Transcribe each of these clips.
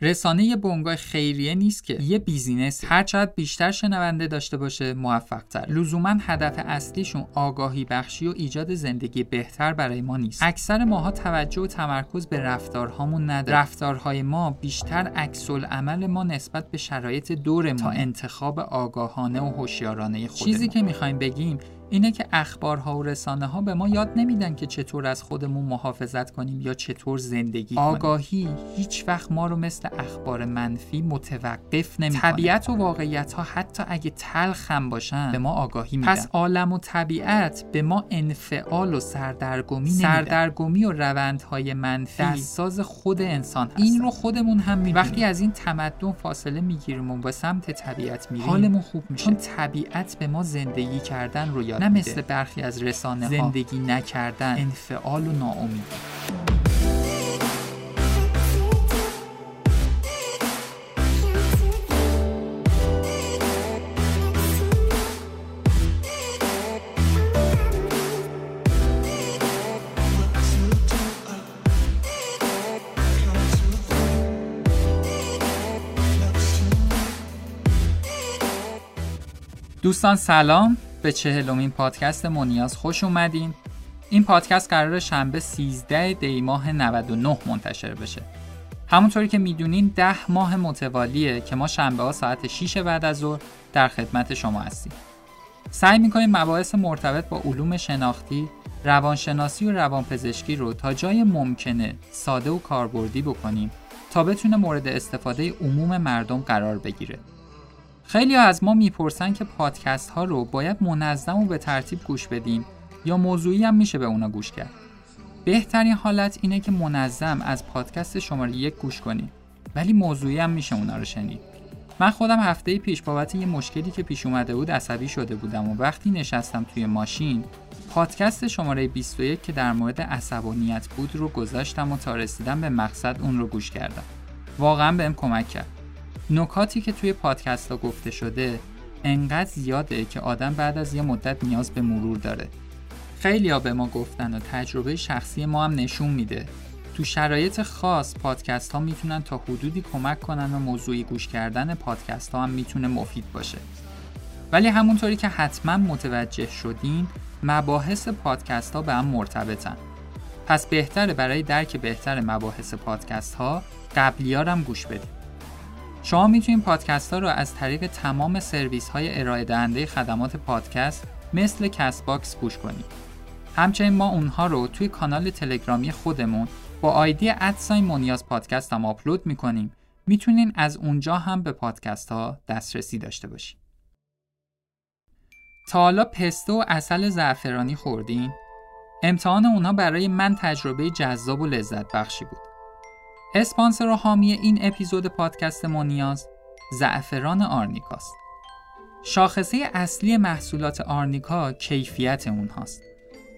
رسانه یه بنگاه خیریه نیست که یه بیزینس. هر چقدر بیشتر شنونده داشته باشه موفق تر لزوما هدف اصلیشون آگاهی بخشی و ایجاد زندگی بهتر برای ما نیست. اکثر ماها توجه و تمرکز به رفتارهامون نداره رفتارهای ما بیشتر عکس عمل ما نسبت به شرایط دورمون تا انتخاب آگاهانه و هوشیارانه خودمون. چیزی که می‌خوایم بگیم اینه که اخبارها و رسانه ها به ما یاد نمیدن که چطور از خودمون محافظت کنیم یا چطور زندگی کنیم. آگاهی هیچ وقت ما رو مثل اخبار منفی متوقف نمی‌کنه. طبیعت و واقعیت ها حتی اگه تلخ هم باشن به ما آگاهی میدن. پس عالم و طبیعت به ما انفعال و سردرگمی نمیدن سردرگمی و روندهای منفی ساز خود انسان هستن. این رو خودمون هم می‌بینیم. وقتی از این تمدن فاصله می‌گیریم و به سمت طبیعت میریم حالمون خوب میشه. چون طبیعت به ما زندگی کردن رو یاد نه مثل برخی از رسانه زندگی نکردن. انفعال و ناامیدی دوستان سلام. به چهلمین پادکست مونیاز خوش اومدین. این پادکست قرار شنبه 13 دی ماه 99 منتشر بشه. همونطوری که می‌دونین ده ماه متوالیه که ما شنبه ها ساعت 6 بعد از ظهر در خدمت شما هستیم. سعی می‌کنیم مباحث مرتبط با علوم شناختی روانشناسی و روانپزشکی رو تا جای ممکنه ساده و کاربردی بکنیم تا بتونه مورد استفاده عموم مردم قرار بگیره. خیلی از ما می‌پرسن که پادکست ها رو باید منظم و به ترتیب گوش بدیم یا موضوعی هم میشه به اونا گوش کرد. بهترین حالت اینه که منظم از پادکست شماره یک گوش کنیم ولی موضوعی هم میشه اونا رو شنید. من خودم هفته پیش بابت یه مشکلی که پیش اومده بود عصبی شده بودم و وقتی نشستم توی ماشین پادکست شماره 21 که در مورد عصبانیت بود رو گذاشتم و تا رسیدم به مقصد اون رو گوش کردم. واقعا بهم کمک کرد. نکاتی که توی پادکست ها گفته شده انقدر زیاده که آدم بعد از یه مدت نیاز به مرور داره. خیلی ها به ما گفتن و تجربه شخصی ما هم نشون میده. تو شرایط خاص پادکست ها می‌تونن تا حدودی کمک کنن و موضوعی گوش کردن پادکست ها هم می‌تونه مفید باشه. ولی همونطوری که حتما متوجه شدین مباحث پادکست ها به هم مرتبطن. پس بهتره برای درک بهتر مباحث پادکست ها قبلی ها هم گوش بدید شما می‌تونید پادکست ها رو از طریق تمام سرویس های ارائه دهنده خدمات پادکست مثل CastBox گوش کنید. همچنین ما اونها رو توی کانال تلگرامی خودمون با آیدی at sign مونیاز پادکست هم آپلود می‌کنیم. می‌تونین از اونجا هم به پادکست ها دسترسی داشته باشید. تا حالا پسته و اصل زعفرانی خوردین؟ امتحان اونها برای من تجربه جذاب و لذت بخشی بود. اسپانسر و حامی این اپیزود پادکست مونیاز زعفران آرنیکاست. شاخصه اصلی محصولات آرنیکا کیفیت اونهاست.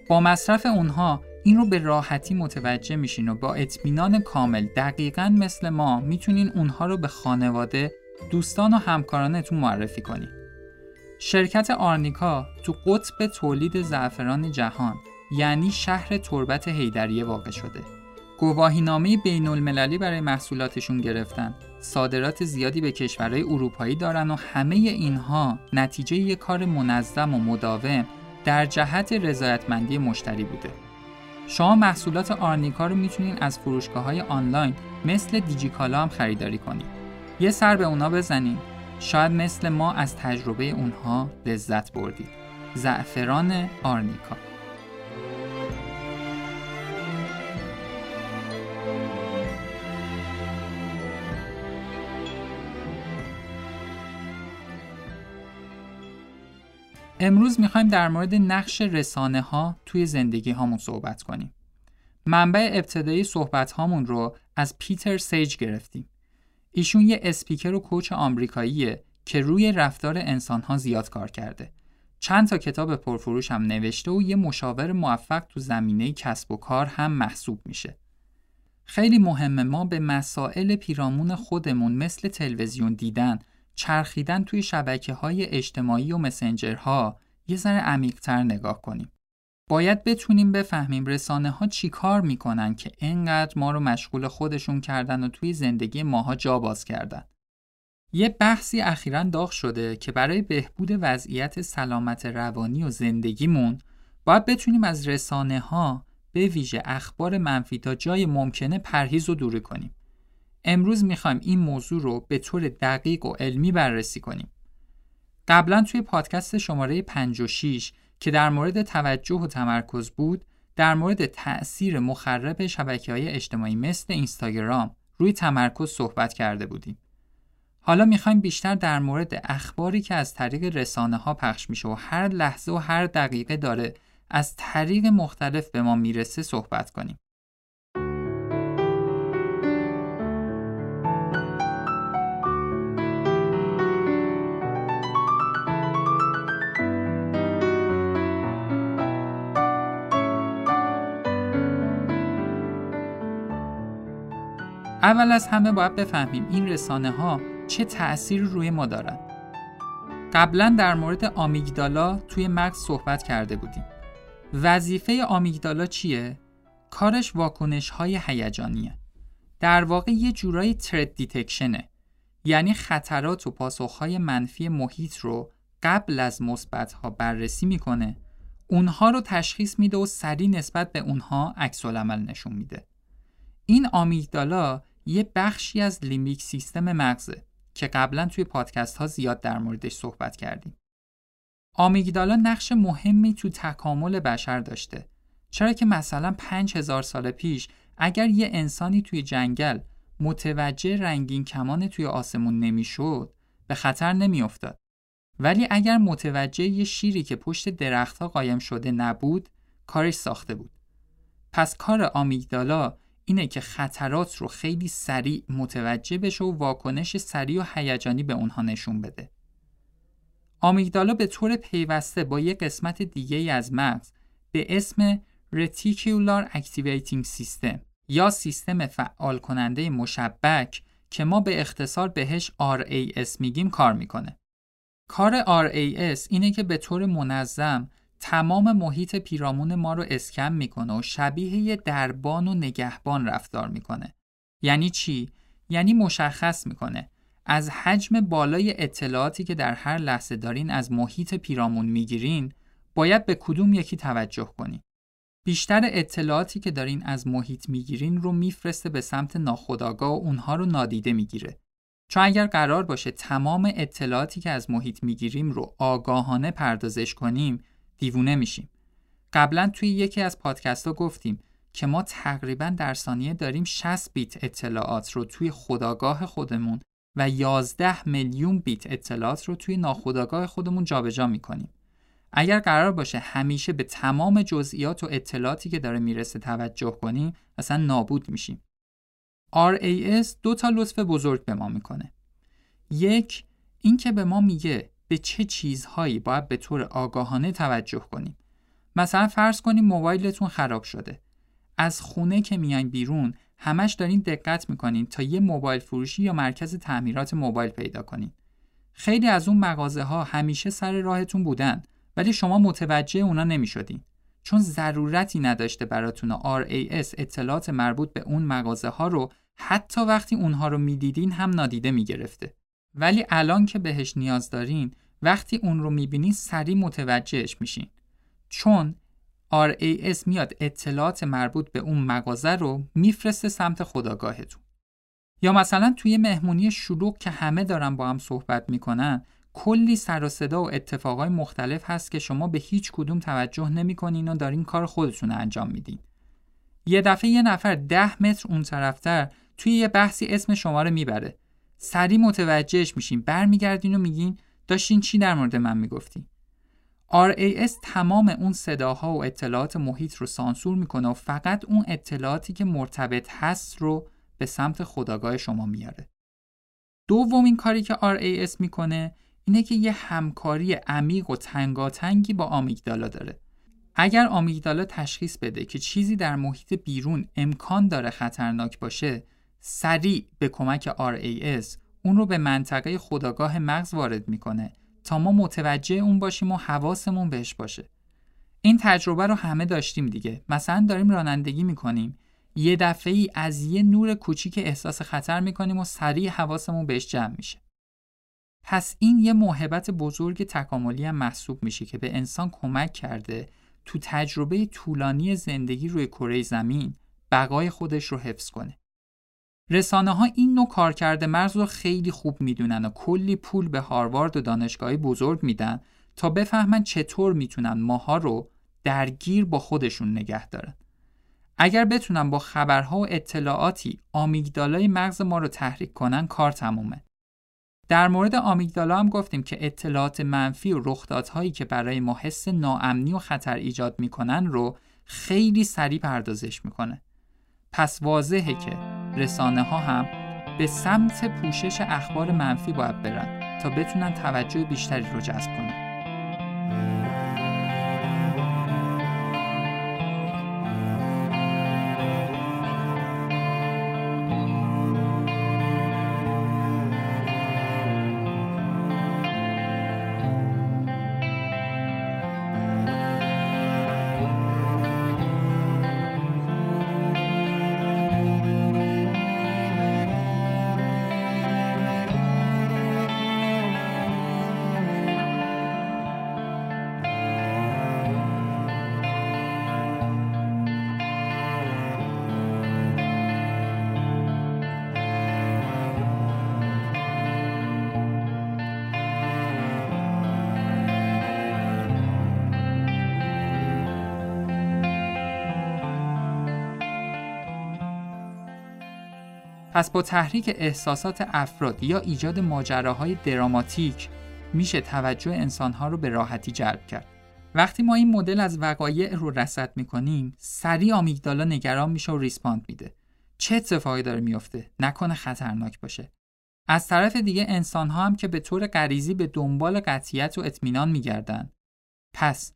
با مصرف اونها این رو به راحتی متوجه میشین و با اطمینان کامل دقیقا مثل ما می‌تونین اونها رو به خانواده، دوستان و همکارانتون معرفی کنین. شرکت آرنیکا تو قطب تولید زعفران جهان یعنی شهر تربت هیدریه واقع شده. گواهینامه بین المللی برای محصولاتشون گرفتن. صادرات زیادی به کشورهای اروپایی دارن و همه اینها نتیجه یک کار منظم و مداوم در جهت رضایتمندی مشتری بوده. شما محصولات آرنیکا رو می‌تونین از فروشگاه های آنلاین مثل دیجیکالا هم خریداری کنید یه سر به اونا بزنید شاید مثل ما از تجربه اونها لذت بردید. زعفران آرنیکا. امروز می‌خوایم در مورد نقش رسانه ها توی زندگی هامون صحبت کنیم. منبع ابتدایی صحبت هامون رو از پیتر سیج گرفتیم. ایشون یه اسپیکر و کوچ آمریکاییه که روی رفتار انسان ها زیاد کار کرده. چند تا کتاب پرفروش هم نوشته و یه مشاور موفق تو زمینه کسب و کار هم محسوب میشه. خیلی مهمه ما به مسائل پیرامون خودمون مثل تلویزیون دیدن چرخیدن توی شبکه های اجتماعی و مسنجرها یه ذره عمیقتر نگاه کنیم. باید بتونیم بفهمیم رسانه ها چی کار می‌کنن که انقدر ما رو مشغول خودشون کردن و توی زندگی ماها جا باز کردن. یه بحثی اخیرا داغ شده که برای بهبود وضعیت سلامت روانی و زندگیمون باید بتونیم از رسانه ها به ویژه اخبار منفی تا جای ممکنه پرهیز و دوری کنیم. امروز می‌خوایم این موضوع رو به طور دقیق و علمی بررسی کنیم. قبلا توی پادکست شماره 56 که در مورد توجه و تمرکز بود در مورد تأثیر مخرب شبکه های اجتماعی مثل اینستاگرام روی تمرکز صحبت کرده بودیم. حالا می‌خوایم بیشتر در مورد اخباری که از طریق رسانه ها پخش میشه و هر لحظه و هر دقیقه داره از طریق مختلف به ما می‌رسه صحبت کنیم. اول از همه باید بفهمیم این رسانه ها چه تأثیری روی ما دارن. قبلا در مورد آمیگدالا توی مغز صحبت کرده بودیم. وظیفه آمیگدالا چیه؟ کارش واکنش های هیجانیه. در واقع یه جورایی ترد دیتکشنه. یعنی خطرات و پاسخهای منفی محیط رو قبل از مثبت ها بررسی می‌کنه اونها رو تشخیص میده و سریع نسبت به اونها عکس نشون میده این آمیگدالا یه بخشی از لیمبیک سیستم مغزه که قبلا توی پادکست ها زیاد در موردش صحبت کردیم. آمیگدالا نقش مهمی تو تکامل بشر داشته. چرا که مثلا 5000 سال پیش اگر یه انسانی توی جنگل متوجه رنگین کمان توی آسمون نمی‌شد به خطر نمیافتاد. ولی اگر متوجه یه شیری که پشت درختها قایم شده نبود کارش ساخته بود. پس کار آمیگدالا اینه که خطرات رو خیلی سریع متوجه بشه و واکنش سریع و هیجانی به اونها نشون بده. آمیگدالا به طور پیوسته با یک قسمت دیگه از مغز به اسم Reticular Activating System یا سیستم فعال کننده مشبک که ما به اختصار بهش RAS میگیم کار می‌کنه. کار RAS اینه که به طور منظم تمام محیط پیرامون ما رو اسکن می‌کنه و شبیه یه دربان و نگهبان رفتار می‌کنه. یعنی چی؟ یعنی مشخص می‌کنه از حجم بالای اطلاعاتی که در هر لحظه دارین از محیط پیرامون می‌گیرین باید به کدوم یکی توجه کنین. بیشتر اطلاعاتی که دارین از محیط می‌گیرین رو میفرسته به سمت ناخودآگاه و اونها رو نادیده می‌گیره. چون اگر قرار باشه تمام اطلاعاتی که از محیط می‌گیریم رو آگاهانه پردازش کنیم دیوونه میشیم. قبلا توی یکی از پادکست ها گفتیم که ما تقریبا در ثانیه داریم 60 بیت اطلاعات رو توی خداگاه خودمون و 11 میلیون بیت اطلاعات رو توی ناخودآگاه خودمون جابجا می‌کنیم. اگر قرار باشه همیشه به تمام جزئیات و اطلاعاتی که داره می‌رسه توجه کنیم اصلا نابود میشیم. RAS دو تا لطف بزرگ به ما می‌کنه. یک اینکه به ما میگه به چه چیزهایی باید به طور آگاهانه توجه کنیم؟ مثلا فرض کنیم موبایلتون خراب شده. از خونه که میاین بیرون همش دارین دقت می‌کنین تا یه موبایل فروشی یا مرکز تعمیرات موبایل پیدا کنین. خیلی از اون مغازه ها همیشه سر راهتون بودن ولی شما متوجه اونا نمی‌شدین. چون ضرورتی نداشته براتون RAS اطلاعات مربوط به اون مغازه ها رو حتی وقتی اونها رو می‌دیدین هم نادیده می‌گرفته. ولی الان که بهش نیاز دارین وقتی اون رو می‌بینین سریع متوجهش میشین. چون RAS میاد اطلاعات مربوط به اون مغازه رو میفرسته سمت خداگاهتون. یا مثلا توی مهمونی شلوغ که همه دارن با هم صحبت می‌کنن کلی سر و صدا و اتفاقای مختلف هست که شما به هیچ کدوم توجه نمی‌کنین و دارین کار خودتون انجام میدین. یه دفعه یه نفر ده متر اون طرفتر توی یه بحثی اسم شما رو می‌بره. سریع متوجهش میشین. برمیگردین و میگین داشتین چی در مورد من می‌گفتی RAS تمام اون صداها و اطلاعات محیط رو سانسور می‌کنه و فقط اون اطلاعاتی که مرتبط هست رو به سمت خداگاه شما میاره. دومین کاری که RAS می‌کنه اینه که یه همکاری عمیق و تنگاتنگی با آمیگدالا داره. اگر آمیگدالا تشخیص بده که چیزی در محیط بیرون امکان داره خطرناک باشه، سریع به کمک RAS اون رو به منطقه خداگاه مغز وارد می‌کنه تا ما متوجه اون باشیم و حواسمون بهش باشه. این تجربه رو همه داشتیم دیگه مثلا داریم رانندگی می‌کنیم یه دفعه ای از یه نور کوچیک احساس خطر می‌کنیم و سریع حواسمون بهش جمع میشه پس این یه موهبت بزرگ تکاملی هم محسوب میشه که به انسان کمک کرده تو تجربه طولانی زندگی روی کره زمین بقای خودش رو حفظ کنه. رسانه ها این نوع کارکرد مغز رو خیلی خوب می‌دونن و کلی پول به هاروارد و دانشگاهی بزرگ میدن تا بفهمن چطور می‌تونن ماها رو درگیر با خودشون نگه دارن. اگر بتونن با خبرها و اطلاعاتی آمیگدالای مغز ما رو تحریک کنن کار تمومه. در مورد آمیگدالا هم گفتیم که اطلاعات منفی و رخدادهایی که برای ما حس ناامنی و خطر ایجاد می‌کنن رو خیلی سریع پردازش می‌کنه. پس واضحه که رسانه ها هم به سمت پوشش اخبار منفی باید برن تا بتونن توجه بیشتری رو جذب کنن. پس با تحریک احساسات افراد یا ایجاد ماجراهای دراماتیک میشه توجه انسانها رو به راحتی جلب کرد. وقتی ما این مدل از وقایع رو رصد می‌کنیم، سریع آمیگدالا نگران میشه و ریسپاند میده. چه اتفاقی داره میفته؟ نکنه خطرناک باشه. از طرف دیگه انسانها هم که به طور غریزی به دنبال قطیت و اطمینان میگردن. پس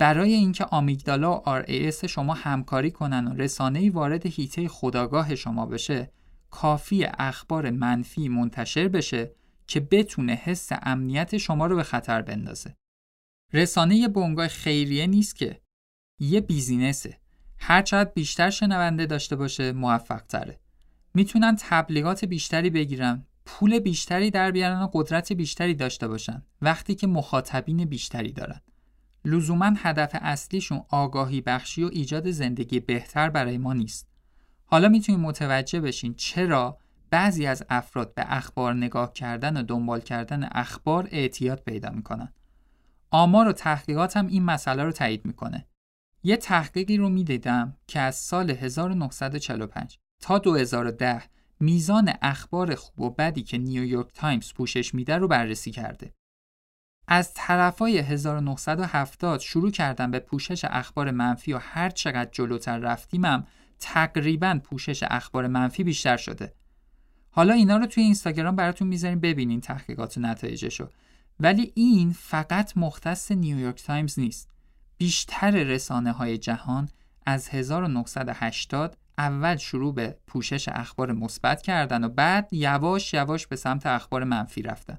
برای اینکه آمیگدالا و RAS شما همکاری کنن و رسانه‌ای وارد هیته خداگاه شما بشه، کافی اخبار منفی منتشر بشه که بتونه حس امنیت شما رو به خطر بندازه. رسانه بنگاه خیریه نیست که یه بیزینسه. هرچقدر بیشتر شنونده داشته باشه موفق تره. می‌تونن تبلیغات بیشتری بگیرن، پول بیشتری در بیارن و قدرت بیشتری داشته باشن وقتی که مخاطبین بیشتری دارن. لزوما هدف اصلیشون آگاهی بخشی و ایجاد زندگی بهتر برای ما نیست. حالا می‌تونید متوجه بشین چرا بعضی از افراد به اخبار نگاه کردن و دنبال کردن اخبار اعتیاد پیدا می‌کنن. آمار و تحقیقات هم این مسئله رو تایید می‌کنه. یه تحقیقی رو می‌دیدم که از سال 1945 تا 2010 میزان اخبار خوب و بدی که نیویورک تایمز پوشش میده رو بررسی کرده. از طرفای 1970 شروع کردم به پوشش اخبار منفی و هر چقدر جلوتر رفتیمم تقریبا پوشش اخبار منفی بیشتر شده. حالا اینا رو توی اینستاگرام براتون می‌ذاریم ببینین تحقیقات و نتایجشو. ولی این فقط مختص نیویورک تایمز نیست. بیشتر رسانه های جهان از 1980 اول شروع به پوشش اخبار مثبت کردن و بعد یواش یواش به سمت اخبار منفی رفتن.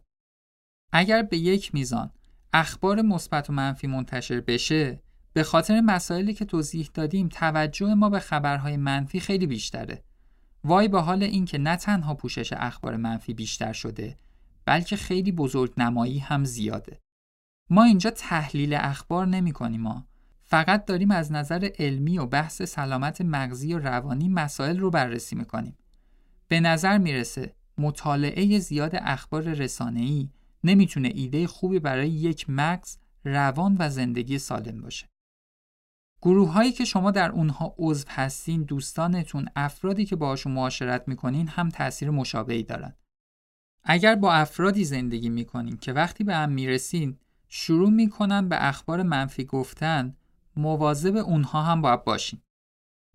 اگر به یک میزان اخبار مثبت و منفی منتشر بشه به خاطر مسائلی که توضیح دادیم توجه ما به خبرهای منفی خیلی بیشتره. وای به حال اینکه نه تنها پوشش اخبار منفی بیشتر شده بلکه خیلی بزرگ نمایی هم زیاده. ما اینجا تحلیل اخبار نمی کنیم ما. فقط داریم از نظر علمی و بحث سلامت مغزی و روانی مسائل رو بررسی می‌کنیم. به نظر می‌رسه مطالعه زیاد اخبار رسانه‌ای نمی‌تونه ایده خوبی برای یک مغز روان و زندگی سالم باشه. گروه هایی که شما در اونها عضو هستین دوستانتون افرادی که باشون معاشرت می‌کنین هم تاثیر مشابهی دارن. اگر با افرادی زندگی می‌کنین که وقتی به هم می‌رسین شروع می‌کنن به اخبار منفی گفتن مواظب اونها هم باید باشین.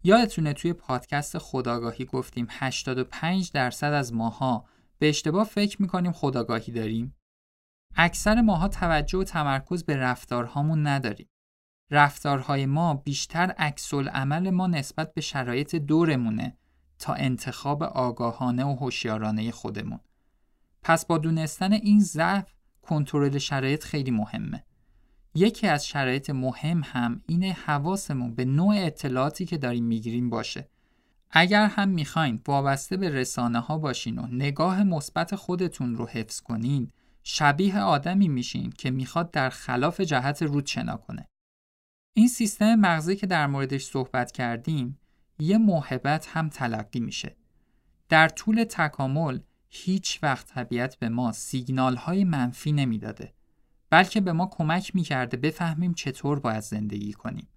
یادتونه توی پادکست خداگاهی گفتیم 85 درصد از ماها به اشتباه فکر می‌کنیم خداگاهی داریم؟ اکثر ماها توجه و تمرکز به رفتارهامون نداریم. رفتارهای ما بیشتر عکس عمل ما نسبت به شرایط دورمونه تا انتخاب آگاهانه و هوشیارانه خودمون. پس با دونستن این ضعف کنترل شرایط خیلی مهمه. یکی از شرایط مهم هم اینه حواسمون به نوع اطلاعاتی که داریم می‌گیریم باشه اگر هم می‌خواین وابسته به رسانه ها باشین و نگاه مثبت خودتون رو حفظ کنین شبیه آدمی میشین که می‌خواد در خلاف جهت رود شنا کنه. این سیستم مغزی که در موردش صحبت کردیم یه محبت هم تلقی میشه. در طول تکامل هیچ وقت طبیعت به ما سیگنال های منفی نمی‌داده بلکه به ما کمک می‌کرده بفهمیم چطور باید زندگی کنیم.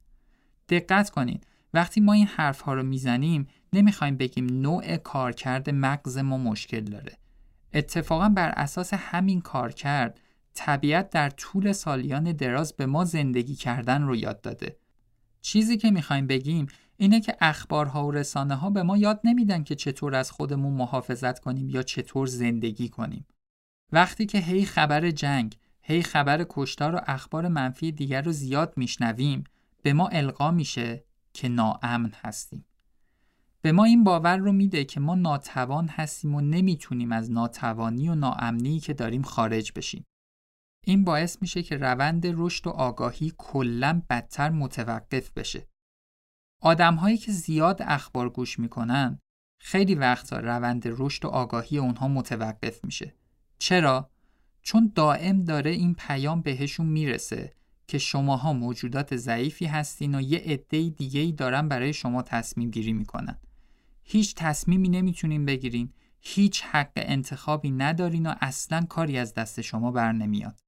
دقت کنید وقتی ما این حرف ها رو می‌زنیم نمی‌خوایم بگیم نوع کارکرد مغز ما مشکل داره. اتفاقا بر اساس همین کار کرد طبیعت در طول سالیان دراز به ما زندگی کردن رو یاد داده. چیزی که می‌خوایم بگیم اینه که اخبارها و رسانه ها به ما یاد نمیدن که چطور از خودمون محافظت کنیم یا چطور زندگی کنیم. وقتی که هی خبر جنگ، هی خبر کشتار و اخبار منفی دیگر رو زیاد میشنویم به ما القا میشه که ناامن هستیم. به ما این باور رو میده که ما ناتوان هستیم و نمی‌تونیم از ناتوانی و ناامنی که داریم خارج بشیم. این باعث میشه که روند رشد و آگاهی کلا بدتر متوقف بشه. آدمهایی که زیاد اخبار گوش می‌کنن خیلی وقتا روند رشد و آگاهی اونها متوقف میشه. چرا؟ چون دائم داره این پیام بهشون می‌رسه که شماها موجودات ضعیفی هستین و یه عده دیگه ای دارن برای شما تصمیم گیری می‌کنن. هیچ تصمیمی نمی‌تونین بگیرین، هیچ حق انتخابی ندارین و اصلا کاری از دست شما بر نمیاد.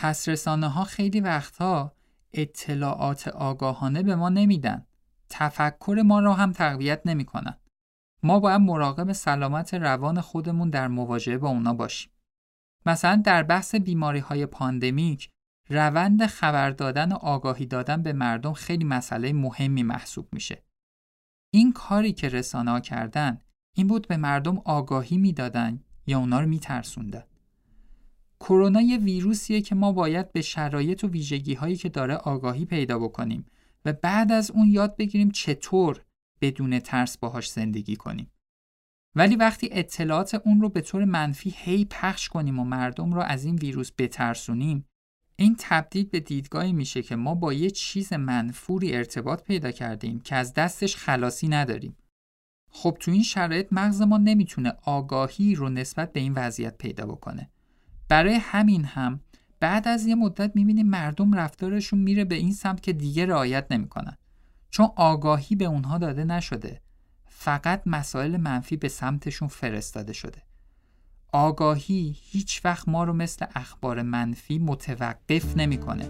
پس رسانه ها خیلی وقتها اطلاعات آگاهانه به ما نمیدن. تفکر ما را هم تقویت نمی‌کنن. ما باید مراقب سلامت روان خودمون در مواجهه با اونا باشیم. مثلا در بحث بیماری های پاندمیک روند خبر دادن و آگاهی دادن به مردم خیلی مسئله مهمی محسوب میشه. این کاری که رسانه ها کردن این بود به مردم آگاهی می‌دادن یا اونا رو میترسوندن. کرونا یه ویروسیه که ما باید به شرایط و ویژگی هایی که داره آگاهی پیدا بکنیم و بعد از اون یاد بگیریم چطور بدون ترس باهاش زندگی کنیم. ولی وقتی اطلاعات اون رو به طور منفی هی پخش کنیم و مردم رو از این ویروس بترسونیم این تبدیل به دیدگاهی میشه که ما با یه چیز منفوری ارتباط پیدا کردیم که از دستش خلاصی نداریم. خب تو این شرایط مغز ما نمی‌تونه آگاهی رو نسبت به این وضعیت پیدا بکنه. برای همین هم بعد از یه مدت می‌بینیم مردم رفتارشون میره به این سمت که دیگه رعایت نمی‌کنن. چون آگاهی به اونها داده نشده. فقط مسائل منفی به سمتشون فرستاده شده. آگاهی هیچ وقت ما رو مثل اخبار منفی متوقف نمی‌کنه.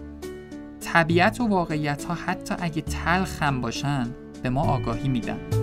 طبیعت و واقعیت ها حتی اگه تلخ هم باشن به ما آگاهی میدن.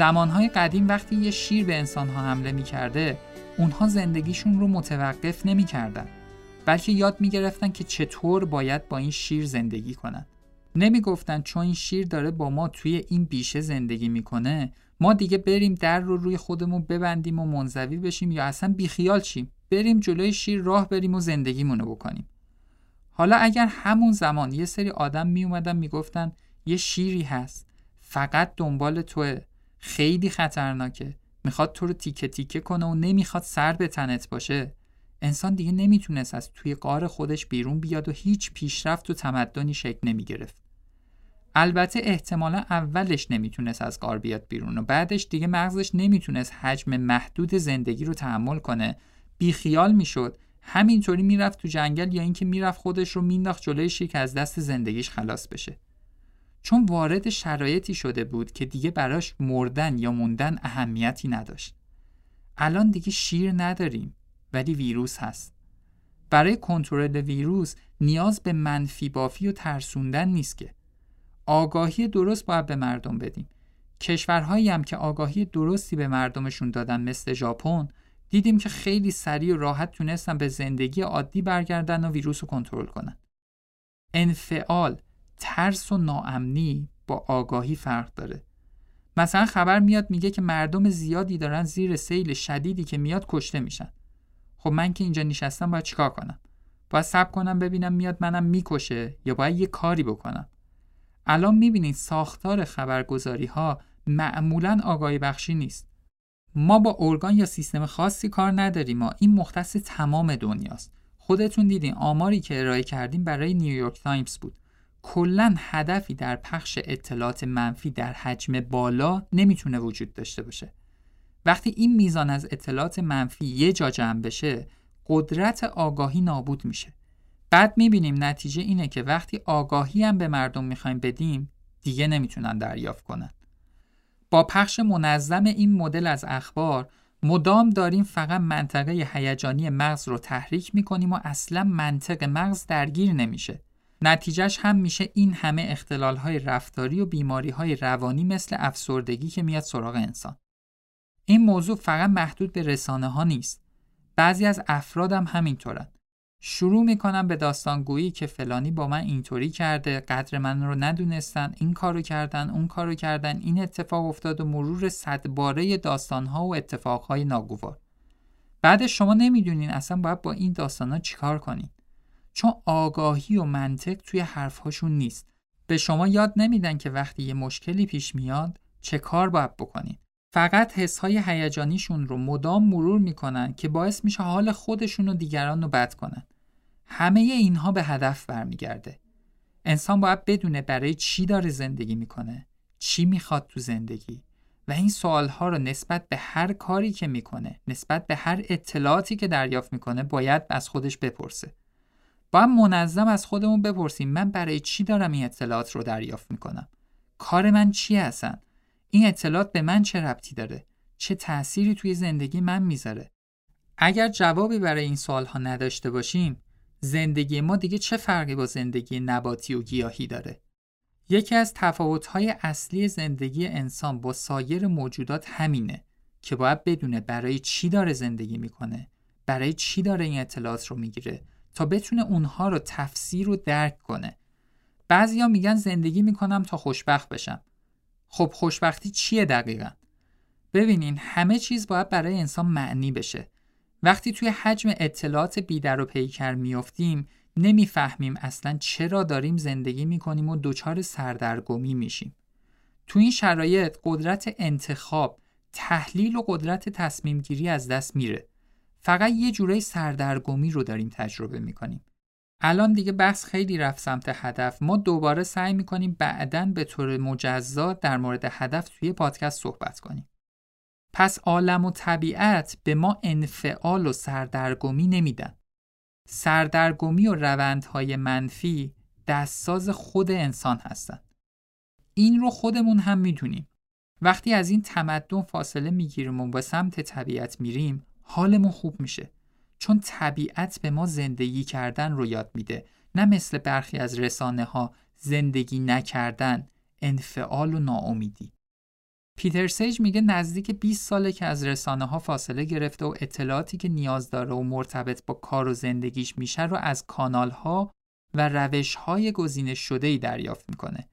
زمانهای قدیم وقتی یه شیر به انسانها حمله می کرده اونها زندگیشون رو متوقف نمی کردن. بلکه یاد می گرفتن که چطور باید با این شیر زندگی کنن. نمی گفتن چون این شیر داره با ما توی این بیشه زندگی می‌کنه ما دیگه بریم در رو روی خودمون ببندیم و منزوی بشیم یا اصلا بیخیال شیم بریم جلوی شیر راه بریم و زندگیمونو بکنیم حالا اگر همون زمان یه سری آدم می اومدن می‌گفتن یه شیری هست فقط دنبال توه خیلی خطرناکه. می‌خواد تو رو تیکه تیکه کنه و نمی‌خواد سر به تنت باشه. انسان دیگه نمی‌تونست از توی قار خودش بیرون بیاد و هیچ پیشرفت و تمدنی شکل نمی‌گرفت. البته احتمالا اولش نمی‌تونست از قار بیاد بیرون و بعدش دیگه مغزش نمی‌تونست حجم محدود زندگی رو تحمل کنه. بیخیال می‌شد. همینطوری می‌رفت تو جنگل یا اینکه می‌رفت خودش رو مینداخت جلوی که از دست زندگیش خلاص بشه. چون وارد شرایطی شده بود که دیگه براش مردن یا موندن اهمیتی نداشت. الان دیگه شیر نداریم ولی ویروس هست. برای کنترل ویروس نیاز به منفی بافی و ترسوندن نیست که آگاهی درست باید به مردم بدیم. کشورهایی هم که آگاهی درستی به مردمشون دادن مثل ژاپن دیدیم که خیلی سریع و راحت تونستن به زندگی عادی برگردن و ویروس رو کنترل کنن. انفعال ترس و ناامنی با آگاهی فرق داره. مثلا خبر میاد میگه که مردم زیادی دارن زیر سیل شدیدی که میاد کشته میشن. خب من که اینجا نشستم باید چیکار کنم؟ باید صبر کنم ببینم میاد منم می‌کشه یا باید یه کاری بکنم؟ الان می‌بینید ساختار خبرگزاری ها معمولا آگاهی بخشی نیست. ما با ارگان یا سیستم خاصی کار نداریم ما این مختص تمام دنیاست. خودتون دیدین آماری که ارائه کردیم برای نیویورک تایمز بود. کلا هدفی در پخش اطلاعات منفی در حجم بالا نمی‌تونه وجود داشته باشه. وقتی این میزان از اطلاعات منفی یه جا جمع بشه قدرت آگاهی نابود میشه. بعد می‌بینیم نتیجه اینه که وقتی آگاهی هم به مردم می‌خوایم بدیم دیگه نمی‌تونن دریافت کنن. با پخش منظم این مدل از اخبار مدام داریم فقط منطقه هیجانی مغز رو تحریک می‌کنیم و اصلا منطق مغز درگیر نمیشه. نتیجهش هم میشه این همه اختلال های رفتاری و بیماری های روانی مثل افسردگی که میاد سراغ انسان. این موضوع فقط محدود به رسانه ها نیست. بعضی از افراد هم همینطورن. شروع می‌کنم به داستانگویی که فلانی با من اینطوری کرده قدر من رو ندونستن این کارو کردن اون کارو کردن این اتفاق افتاد و مرور صد باره داستانها و اتفاقهای ناگوار. بعد شما نمی‌دونین اصلا باید با این داستانها چیکار کنین. چون آگاهی و منطق توی حرفهاشون نیست. به شما یاد نمیدن که وقتی یه مشکلی پیش میاد چه کار باید بکنین فقط حسهای هیجانیشون رو مدام مرور می‌کنن که باعث میشه حال خودشون و دیگران رو بد کنن. همه اینها به هدف برمیگرده. انسان باید بدونه برای چی داره زندگی می‌کنه چی می‌خواد تو زندگی. و این سوالها رو نسبت به هر کاری که می‌کنه نسبت به هر اطلاعاتی که دریافت می‌کنه باید از خودش بپرسه. باید منظم از خودمون بپرسیم. من برای چی دارم این اطلاعات رو دریافت می‌کنم؟ کار من چی هستن؟ این اطلاعات به من چه ربطی داره؟ چه تأثیری توی زندگی من می‌ذاره؟ اگر جوابی برای این سوالها نداشته باشیم زندگی ما دیگه چه فرقی با زندگی نباتی و گیاهی داره؟ یکی از تفاوت‌های اصلی زندگی انسان با سایر موجودات همینه که باید بدونه برای چی داره زندگی می‌کنه برای چی داره این اطلاعات رو می‌گیره تا بتونه اونها رو تفسیر و درک کنه. بعضیا میگن زندگی می‌کنم تا خوشبخت بشم. خب خوشبختی چیه دقیقا؟ ببینین همه چیز باید برای انسان معنی بشه. وقتی توی حجم اطلاعات بیدر و پیکر میافتیم نمی‌فهمیم اصلا چرا داریم زندگی می‌کنیم و دچار سردرگمی میشیم. تو این شرایط قدرت انتخاب تحلیل و قدرت تصمیم گیری از دست میره. فقط یه جورای سردرگمی رو داریم تجربه می‌کنیم. الان دیگه بحث خیلی رفت سمت هدف. ما دوباره سعی می‌کنیم بعدا به طور مجزا در مورد هدف توی پادکست صحبت کنیم. پس عالم و طبیعت به ما انفعال و سردرگمی نمیدن. سردرگمی و روندهای منفی دستساز خود انسان هستند این رو خودمون هم می‌دونیم. وقتی از این تمدن فاصله می‌گیریم و به سمت طبیعت میریم حالمون خوب میشه چون طبیعت به ما زندگی کردن رو یاد میده نه مثل برخی از رسانه ها زندگی نکردن انفعال و ناامیدی پیتر سیج میگه نزدیک 20 ساله که از رسانه ها فاصله گرفته و اطلاعاتی که نیاز داره و مرتبط با کار و زندگیش میشه رو از کانال ها و روش های گزینش شده ای دریافت می‌کنه.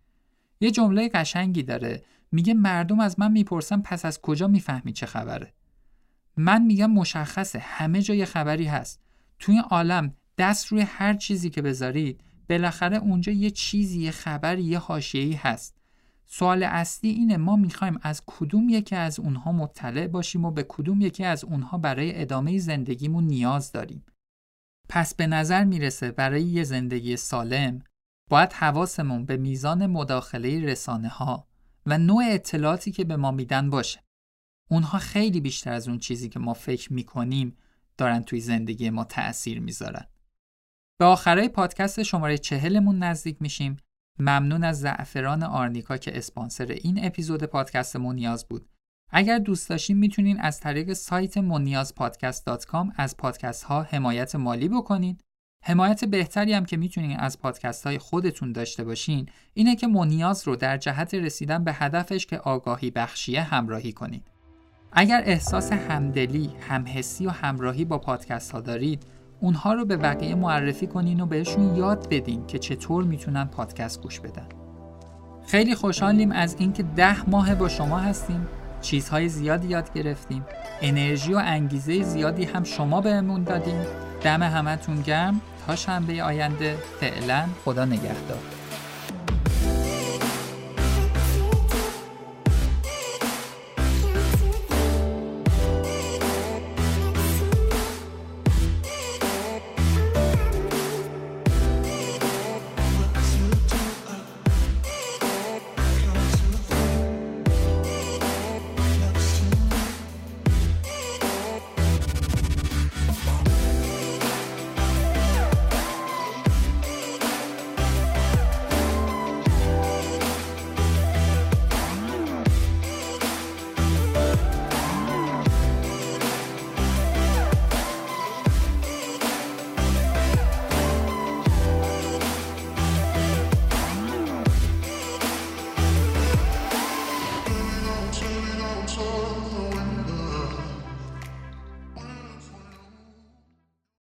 یه جمله قشنگی داره میگه مردم از من می‌پرسن پس از کجا می‌فهمی چه خبره؟ من میگم مشخصه همه جای خبری هست. توی عالم دست روی هر چیزی که بذارید بالاخره اونجا یه چیزی یه خبری یه حاشیه‌ای هست. سوال اصلی اینه ما می‌خوایم از کدوم یکی از اونها مطلع باشیم و به کدوم یکی از اونها برای ادامه زندگیمون نیاز داریم. پس به نظر می‌رسه برای یه زندگی سالم باید حواسمون به میزان مداخله رسانه ها و نوع اطلاعاتی که به ما میدن باشه. اونها خیلی بیشتر از اون چیزی که ما فکر می‌کنیم دارن توی زندگی ما تأثیر می‌ذارن. به آخرای پادکست شماره چهلمون نزدیک میشیم ممنون از زعفران آرنیکا که اسپانسر این اپیزود پادکست مونیاز بود. اگر دوست داشتین می‌تونین از طریق سایت مونیازپادکست.com از پادکست ها حمایت مالی بکنید. حمایت بهتری هم که می‌تونین از پادکست های خودتون داشته باشین اینه که مونیاز رو در جهت رسیدن به هدفش که آگاهی بخشیه همراهی کنید. اگر احساس همدلی، همحسی و همراهی با پادکست ها دارید اونها رو به بقیه معرفی کنین و بهشون یاد بدین که چطور می‌تونن پادکست گوش بدن. خیلی خوشحالیم از اینکه ده ماه با شما هستیم. چیزهای زیادی یاد گرفتیم. انرژی و انگیزه زیادی هم شما بهمون دادیم دم همتون گرم. تا شنبه آینده فعلا خدا نگهدار.